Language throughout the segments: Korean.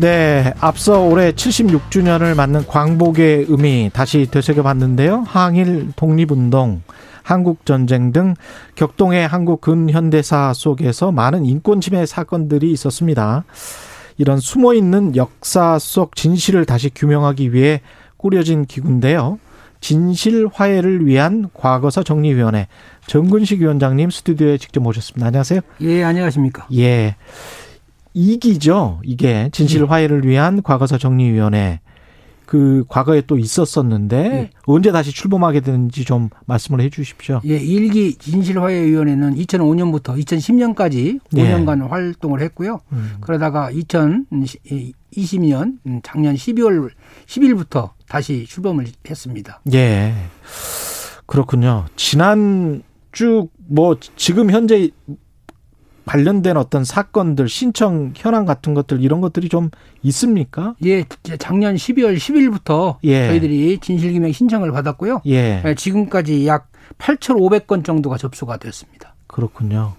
네, 앞서 올해 76주년을 맞는 광복의 의미 다시 되새겨봤는데요. 항일 독립운동, 한국전쟁 등 격동의 한국 근현대사 속에서 많은 인권 침해 사건들이 있었습니다. 이런 숨어 있는 역사 속 진실을 다시 규명하기 위해 꾸려진 기구인데요. 진실 화해를 위한 과거사 정리위원회 정근식 위원장님 스튜디오에 직접 모셨습니다. 안녕하세요. 예, 안녕하십니까. 예. 이기죠. 이게 진실 네. 화해를 위한 과거사 정리위원회. 그 과거에 또 있었었는데 네. 언제 다시 출범하게 되는지 좀 말씀을 해 주십시오. 예, 일기 진실화해위원회는 2005년부터 2010년까지 네. 5년간 활동을 했고요. 음. 그러다가 2020년 작년 12월 10일부터 다시 출범을 했습니다. 예. 그렇군요. 지난 쭉 뭐 지금 현재 관련된 어떤 사건들 신청 현황 같은 것들 이런 것들이 좀 있습니까? 예, 작년 12월 10일부터 예. 저희들이 진실규명 신청을 받았고요. 예. 예 지금까지 약 8,500건 정도가 접수가 됐습니다. 그렇군요.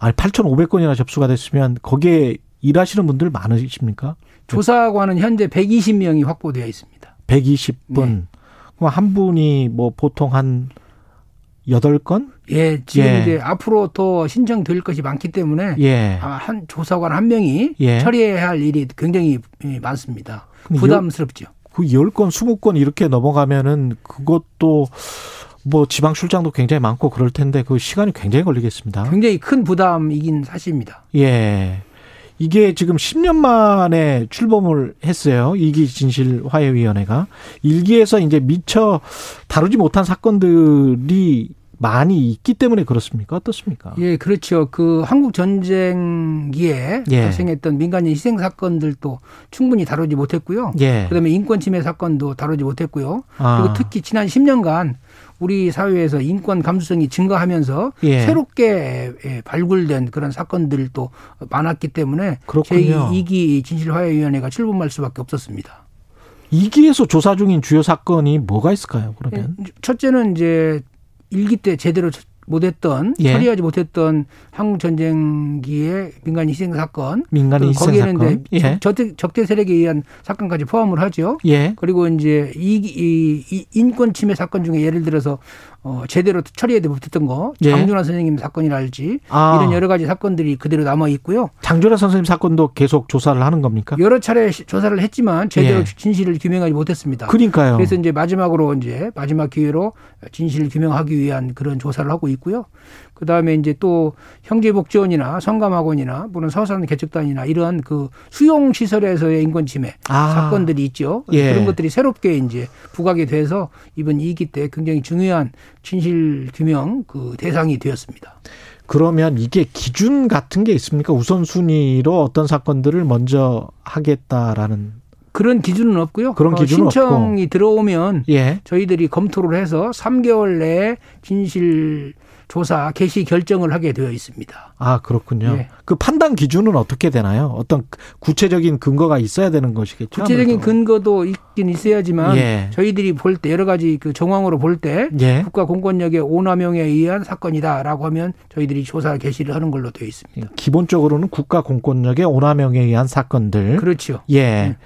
아니 8,500건이나 접수가 됐으면 거기에 일하시는 분들 많으십니까? 조사관은 현재 120명이 확보되어 있습니다. 120분. 네. 그럼 한 분이 뭐 보통 한 여덟 건 예, 지금 예. 이제 앞으로 더 신청될 것이 많기 때문에 예. 한 조사관 한 명이 예. 처리해야 할 일이 굉장히 많습니다. 부담스럽죠. 그 열 건 스무 건 이렇게 넘어가면은 그것도 뭐 지방 출장도 굉장히 많고 그럴 텐데 그 시간이 굉장히 걸리겠습니다. 굉장히 큰 부담이긴 사실입니다. 예. 이게 지금 10년 만에 출범을 했어요. 이기 진실 화해위원회가 일기에서 이제 미처 다루지 못한 사건들이 많이 있기 때문에 그렇습니까? 어떻습니까? 예, 그렇죠. 그 한국 전쟁기에 예. 발생했던 민간인 희생 사건들도 충분히 다루지 못했고요. 예. 그다음에 인권 침해 사건도 다루지 못했고요. 아. 그리고 특히 지난 10년간 우리 사회에서 인권 감수성이 증가하면서 예. 새롭게 예, 발굴된 그런 사건들도 많았기 때문에 제2기 진실화해위원회가 출범할 수밖에 없었습니다. 2기에서 조사 중인 주요 사건이 뭐가 있을까요? 그러면 예, 첫째는 이제 일기 때 제대로 못했던 예. 처리하지 못했던 한국 전쟁기의 민간 희생 사건, 민간 희생 거기에는 사건, 예. 적대, 적대 세력에 의한 사건까지 포함을 하죠. 예. 그리고 이제 이, 이, 이 인권 침해 사건 중에 예를 들어서 어, 제대로 처리해야 못했던 거, 예. 장준하 선생님 사건이랄지 아. 이런 여러 가지 사건들이 그대로 남아 있고요. 장준하 선생님 사건도 계속 조사를 하는 겁니까? 여러 차례 조사를 했지만 제대로 예. 진실을 규명하지 못했습니다. 그러니까요. 그래서 이제 마지막으로 이제 마지막 기회로 진실을 규명하기 위한 그런 조사를 하고 있고요. 그 다음에 이제 또 형제복지원이나 성감학원이나 물론 서산 개척단이나 이런 그 수용 시설에서의 인권 침해 아. 사건들이 있죠. 예. 그런 것들이 새롭게 이제 부각이 돼서 이번 2기 때 굉장히 중요한 진실 규명 그 대상이 되었습니다. 그러면 이게 기준 같은 게 있습니까? 우선순위로 어떤 사건들을 먼저 하겠다라는 그런 기준은 없고요. 그런 기준은 어, 신청이 없고. 들어오면 예. 저희들이 검토를 해서 3개월 내에 진실 조사 개시 결정을 하게 되어 있습니다. 아 그렇군요. 네. 그 판단 기준은 어떻게 되나요? 어떤 구체적인 근거가 있어야 되는 것이겠죠. 구체적인 아무래도. 근거도 있긴 있어야지만 예. 저희들이 볼 때 여러 가지 그 정황으로 볼때 예. 국가 공권력의 오남용에 의한 사건이다라고 하면 저희들이 조사 개시를 하는 걸로 되어 있습니다. 기본적으로는 국가 공권력의 오남용에 의한 사건들. 그렇죠. 예. 네.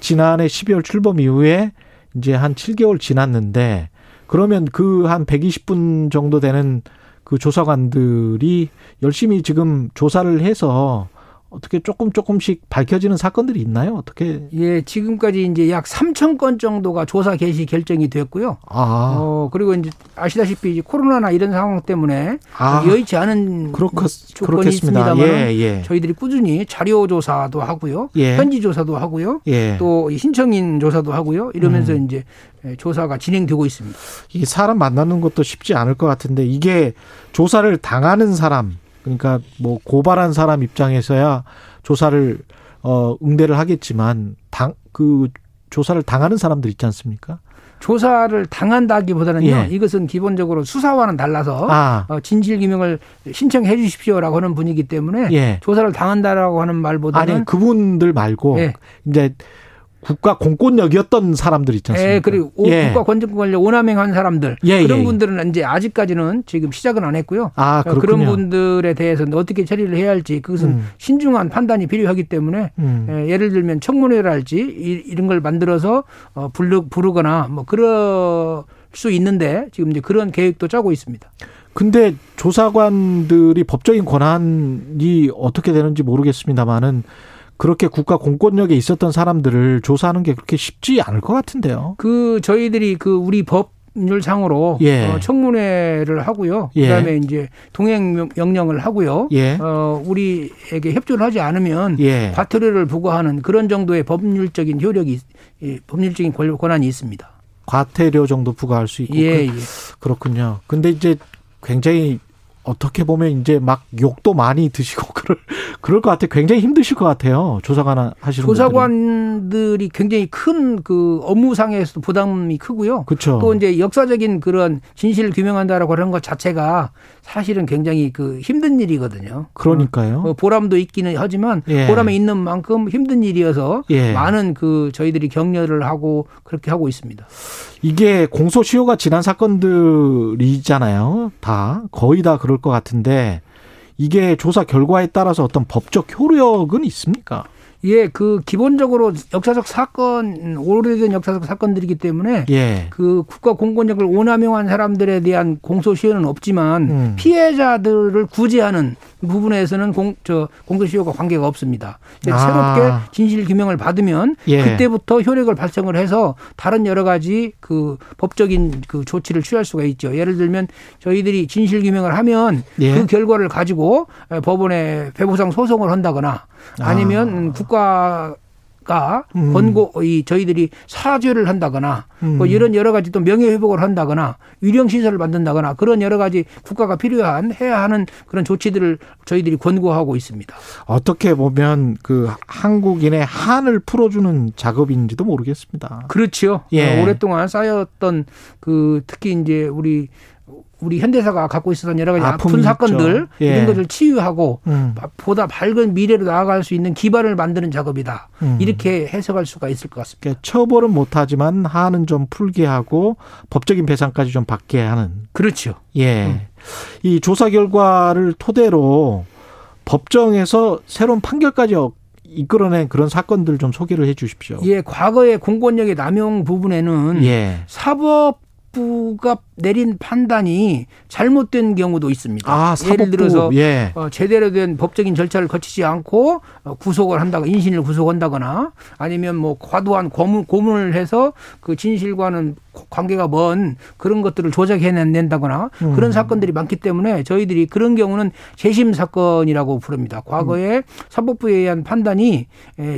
지난해 12월 출범 이후에 이제 한 7개월 지났는데 그러면 그 한 120분 정도 되는 그 조사관들이 열심히 지금 조사를 해서 어떻게 조금 조금씩 밝혀지는 사건들이 있나요? 어떻게? 예, 지금까지 이제 약 3천 건 정도가 조사 개시 결정이 됐고요. 아. 어, 그리고 이제 아시다시피 이제 코로나나 이런 상황 때문에 아. 여의치 않은 그렇겠, 조건이 있습니다만 예, 예. 저희들이 꾸준히 자료 조사도 하고요. 예. 현지 조사도 하고요. 예. 또 신청인 조사도 하고요. 이러면서 음. 이제 조사가 진행되고 있습니다. 이 사람 만나는 것도 쉽지 않을 것 같은데 이게 조사를 당하는 사람 그러니까 뭐 고발한 사람 입장에서야 조사를 어 응대를 하겠지만 당 그 조사를 당하는 사람들 있지 않습니까? 조사를 당한다기보다는요. 예. 이것은 기본적으로 수사와는 달라서 아. 어, 진실 규명을 신청해 주십시오라고 하는 분이기 때문에 예. 조사를 당한다라고 하는 말보다는 아니 그분들 말고 예. 이제 국가 공권력이었던 사람들 있지 않습니까? 예, 그리고 예. 국가 권력권력 오남행한 사람들 예, 그런 예, 예. 분들은 이제 아직까지는 지금 시작은 안 했고요. 아, 그렇군요. 그런 분들에 대해서는 어떻게 처리를 해야 할지 그것은 음. 신중한 판단이 필요하기 때문에 음. 예, 를 들면 청문회랄지 이런 걸 만들어서 어, 부르, 부르거나 뭐 그럴 수 있는데 지금 이제 그런 계획도 짜고 있습니다. 근데 조사관들이 법적인 권한이 어떻게 되는지 모르겠습니다만은 그렇게 국가 공권력에 있었던 사람들을 조사하는 게 그렇게 쉽지 않을 것 같은데요. 그 저희들이 그 우리 법 률상으로 예. 어, 청문회를 하고요. 예. 그다음에 이제 동행 명령을 하고요. 예. 어, 우리에게 협조를 하지 않으면 예. 과태료를 부과하는 그런 정도의 법률적인 효력이 예, 법률적인 권한이 있습니다. 과태료 정도 부과할 수 있고 예, 그, 그렇군요. 근데 이제 굉장히 어떻게 보면 이제 막 욕도 많이 드시고 그럴 그럴 것 같아. 굉장히 힘드실 것 같아요. 조사관 하시는 조사관들이 굉장히 큰 그 업무상에서도 부담이 크고요. 그렇죠. 또 이제 역사적인 그런 진실을 규명한다라고 하는 것 자체가 사실은 굉장히 그 힘든 일이거든요. 그러니까요. 어, 뭐 보람도 있기는 하지만 예. 보람이 있는 만큼 힘든 일이어서 예. 많은 그 저희들이 격려를 하고 그렇게 하고 있습니다. 이게 공소시효가 지난 사건들이잖아요. 다 거의 다 그럴 것 같은데 이게 조사 결과에 따라서 어떤 법적 효력은 있습니까? 예, 그 기본적으로 역사적 사건 오래된 역사적 사건들이기 때문에 예. 그 국가 공권력을 오남용한 사람들에 대한 공소시효는 없지만 음. 피해자들을 구제하는 부분에서는 공, 저 공소시효가 관계가 없습니다. 아. 새롭게 진실 규명을 받으면 예. 그때부터 효력을 발생을 해서 다른 여러 가지 그 법적인 그 조치를 취할 수가 있죠. 예를 들면 저희들이 진실 규명을 하면 예. 그 결과를 가지고 법원에 배부상 소송을 한다거나 아니면 아. 국가 가 음. 권고 이 저희들이 사죄를 한다거나 음. 뭐 이런 여러 가지 또 명예 회복을 한다거나 위령 시설을 만든다거나 그런 여러 가지 국가가 필요한 해야 하는 그런 조치들을 저희들이 권고하고 있습니다. 어떻게 보면 그 한국인의 한을 풀어주는 작업인지도 모르겠습니다. 그렇죠. 예. 어, 오랫동안 쌓였던 그 특히 이제 우리 우리 현대사가 갖고 있었던 여러 가지 아픈 사건들 예. 이런 것을 치유하고 음. 보다 밝은 미래로 나아갈 수 있는 기반을 만드는 작업이다. 음. 이렇게 해석할 수가 있을 것 같습니다. 그러니까 처벌은 못하지만 하는 좀 풀게 하고 법적인 배상까지 좀 받게 하는. 그렇죠. 예. 음. 이 조사 결과를 토대로 법정에서 새로운 판결까지 이끌어낸 그런 사건들 좀 소개를 해 주십시오. 예, 과거의 공권력의 남용 부분에는 예. 사법 부가 내린 판단이 잘못된 경우도 있습니다. 아, 예를 들어서 예. 어, 제대로 된 법적인 절차를 거치지 않고 어, 구속을 한다거나 인신을 구속한다거나 아니면 뭐 과도한 고문, 고문을 해서 그 진실과는 관계가 먼 그런 것들을 조작해낸다거나 음. 그런 사건들이 많기 때문에 저희들이 그런 경우는 재심 사건이라고 부릅니다. 과거에 음. 사법부에 의한 판단이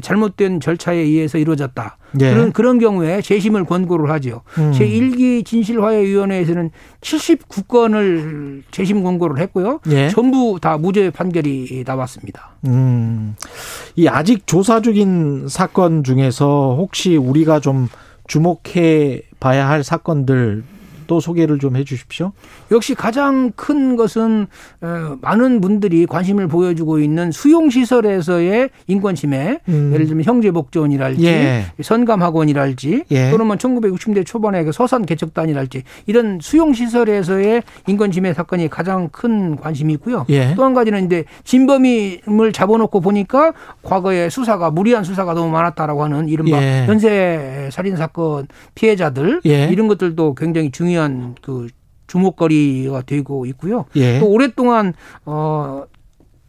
잘못된 절차에 의해서 이루어졌다. 예. 그런 그런 경우에 재심을 권고를 하죠. 음. 제 1기 진실화해위원회에서는 79건을 재심 권고를 했고요. 예. 전부 다 무죄 판결이 나왔습니다. 음. 이 아직 조사 중인 사건 중에서 혹시 우리가 좀 주목해 봐야 할 사건들 또 소개를 좀 해 주십시오. 역시 가장 큰 것은 어, 많은 분들이 관심을 보여주고 있는 수용 시설에서의 인권 침해, 음. 예를 들면 형제복지원이랄지 예. 선감학원이랄지 예. 또는 뭐 1960대 초반에 그 서산 개척단이랄지 이런 수용 시설에서의 인권 침해 사건이 가장 큰 관심이 있고요. 예. 또한 가지는 이제 진범임을 잡아놓고 보니까 과거에 수사가 무리한 수사가 너무 많았다라고 하는 이른바 예. 연쇄 살인 사건 피해자들 예. 이런 것들도 굉장히 중요. 중요한 그 주목거리가 되고 있고요. 예. 또 오랫동안 어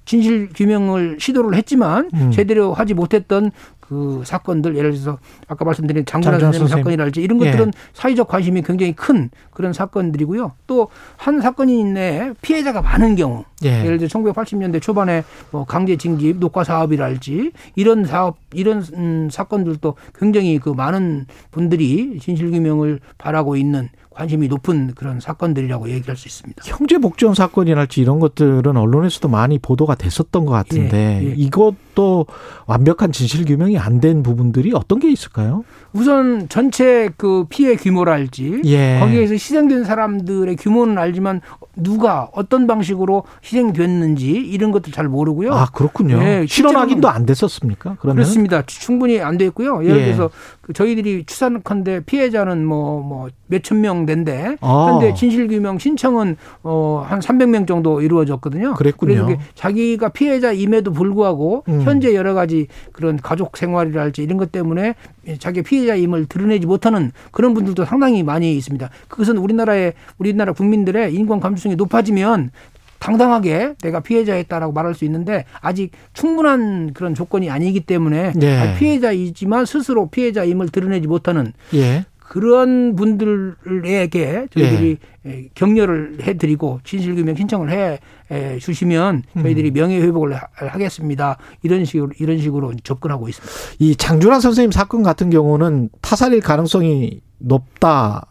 진실 규명을 시도를 했지만 음. 제대로 하지 못했던 그 사건들 예를 들어서 아까 말씀드린 장준하 선생님, 선생님 사건이랄지 이런 것들은 예. 사회적 관심이 굉장히 큰 그런 사건들이고요. 또 한 사건이 내에 피해자가 많은 경우 예. 를 들어 1980년대 초반에 뭐 강제 징집 녹화 사업이랄지 이런 사업 이런 음, 사건들도 굉장히 그 많은 분들이 진실 규명을 바라고 있는 관심이 높은 그런 사건들이라고 얘기할 수 있습니다. 형제 복지원 사건이랄지 이런 것들은 언론에서도 많이 보도가 됐었던 것 같은데 예, 예. 이것도 완벽한 진실 규명이 안 된 부분들이 어떤 게 있을까요? 우선 전체 그 피해 규모랄지 예. 거기에서 희생된 사람들의 규모는 알지만 누가 어떤 방식으로 희생됐는지 이런 것도 잘 모르고요. 아 그렇군요. 예, 실현 확인도 안 됐었습니까? 그러면 그렇습니다. 충분히 안돼 있고요. 예를 예. 들어서 그 저희들이 추산컨대 피해자는 뭐 뭐 몇천 명 된데 아. 현재 진실 규명 신청은 어한 300명 정도 이루어졌거든요. 그랬군요. 그래서 자기가 피해자임에도 불구하고 음. 현재 여러 가지 그런 가족 생활이랄지 이런 것 때문에 자기 피해자임을 드러내지 못하는 그런 분들도 상당히 많이 있습니다. 그것은 우리나라의 우리나라 국민들의 인권 감수성이 높아지면 당당하게 내가 피해자였다라고 말할 수 있는데 아직 충분한 그런 조건이 아니기 때문에 예. 피해자이지만 스스로 피해자임을 드러내지 못하는 예. 그런 분들에게 저희들이 예. 격려를 해드리고 진실규명 신청을 해 주시면 저희들이 음. 명예회복을 하겠습니다. 이런 식으로 이런 식으로 접근하고 있습니다. 이 장준하 선생님 사건 같은 경우는 타살일 가능성이 높다.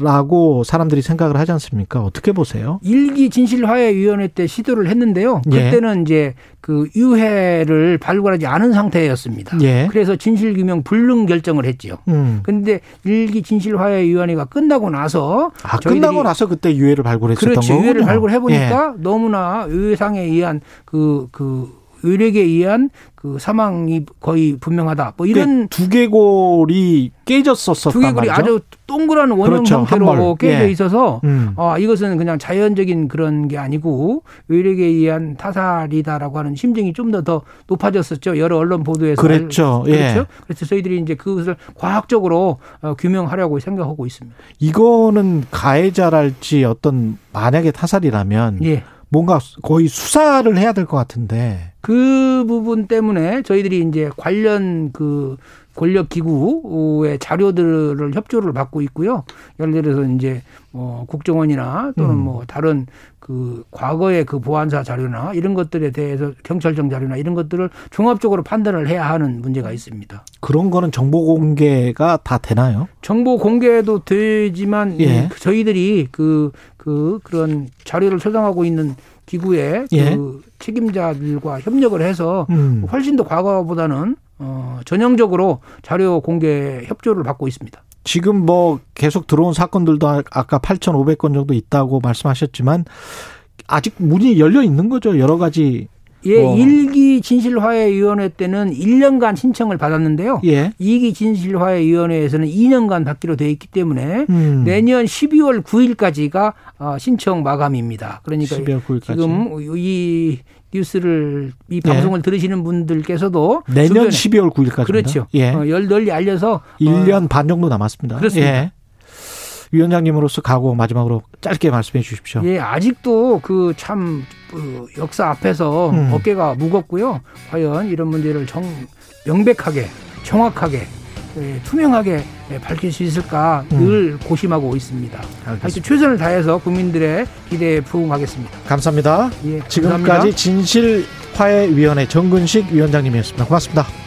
라고 사람들이 생각을 하지 않습니까? 어떻게 보세요? 일기 진실화해위원회 때 시도를 했는데요. 예. 그때는 예. 이제 그 유해를 발굴하지 않은 상태였습니다. 예. 그래서 진실규명 불능 결정을 했지요. 음. 근데 일기 진실화해위원회가 끝나고 나서 아 끝나고 나서 그때 유해를 발굴했었던 그렇죠. 거군요. 유해를 발굴해 보니까 예. 너무나 유해상에 의한 그그 그 의뢰에 의한 그 사망이 거의 분명하다. 뭐 이런 두개골이 깨졌었었단 두개골이 말이죠? 아주 동그란 원형 그렇죠. 형태로 깨져 예. 있어서 음. 아 이것은 그냥 자연적인 그런 게 아니고 의뢰에 의한 타살이다라고 하는 심증이 좀 더더 높아졌었죠. 여러 언론 보도에서 그렇죠. 예. 그렇죠. 그래서 저희들이 이제 그것을 과학적으로 어, 규명하려고 생각하고 있습니다. 이거는 가해자랄지 어떤 만약에 타살이라면 예. 뭔가 거의 수사를 해야 될 것 같은데. 그 부분 때문에 저희들이 이제 관련 그 권력 기구의 자료들을 협조를 받고 있고요. 예를 들어서 이제 뭐 국정원이나 또는 음. 뭐 다른 그 과거의 그 보안사 자료나 이런 것들에 대해서 경찰청 자료나 이런 것들을 종합적으로 판단을 해야 하는 문제가 있습니다. 그런 거는 정보 공개가 다 되나요? 정보 공개도 되지만 예. 저희들이 그, 그 그런 자료를 소장하고 있는 기구의 예. 그 책임자들과 협력을 해서 음. 훨씬 더 과거보다는 어, 전형적으로 자료 공개 협조를 받고 있습니다. 지금 뭐 계속 들어온 사건들도 아까 8,500건 정도 있다고 말씀하셨지만 아직 문이 열려 있는 거죠. 여러 가지 예, 뭐. 1기 진실화해위원회 때는 1년간 신청을 받았는데요. 예. 2기 진실화해위원회에서는 2년간 받기로 돼 있기 때문에 음. 내년 12월 9일까지가 어, 신청 마감입니다. 그러니까 지금 이 뉴스를 이 예. 방송을 예. 들으시는 분들께서도 내년 12월 9일까지 그렇죠. 예. 어, 널리 알려서 1년 어. 반 정도 남았습니다. 그렇습니다. 예. 위원장님으로서 각오 마지막으로 짧게 말씀해 주십시오. 예, 아직도 그참 그 역사 앞에서 음. 어깨가 무겁고요. 과연 이런 문제를 정 명백하게 정확하게 예, 투명하게 예, 밝힐 수 있을까 음. 늘 고심하고 있습니다. 하여튼 최선을 다해서 국민들의 기대에 부응하겠습니다. 감사합니다. 예, 지금까지 진실화해위원회 정근식 위원장님이었습니다. 고맙습니다.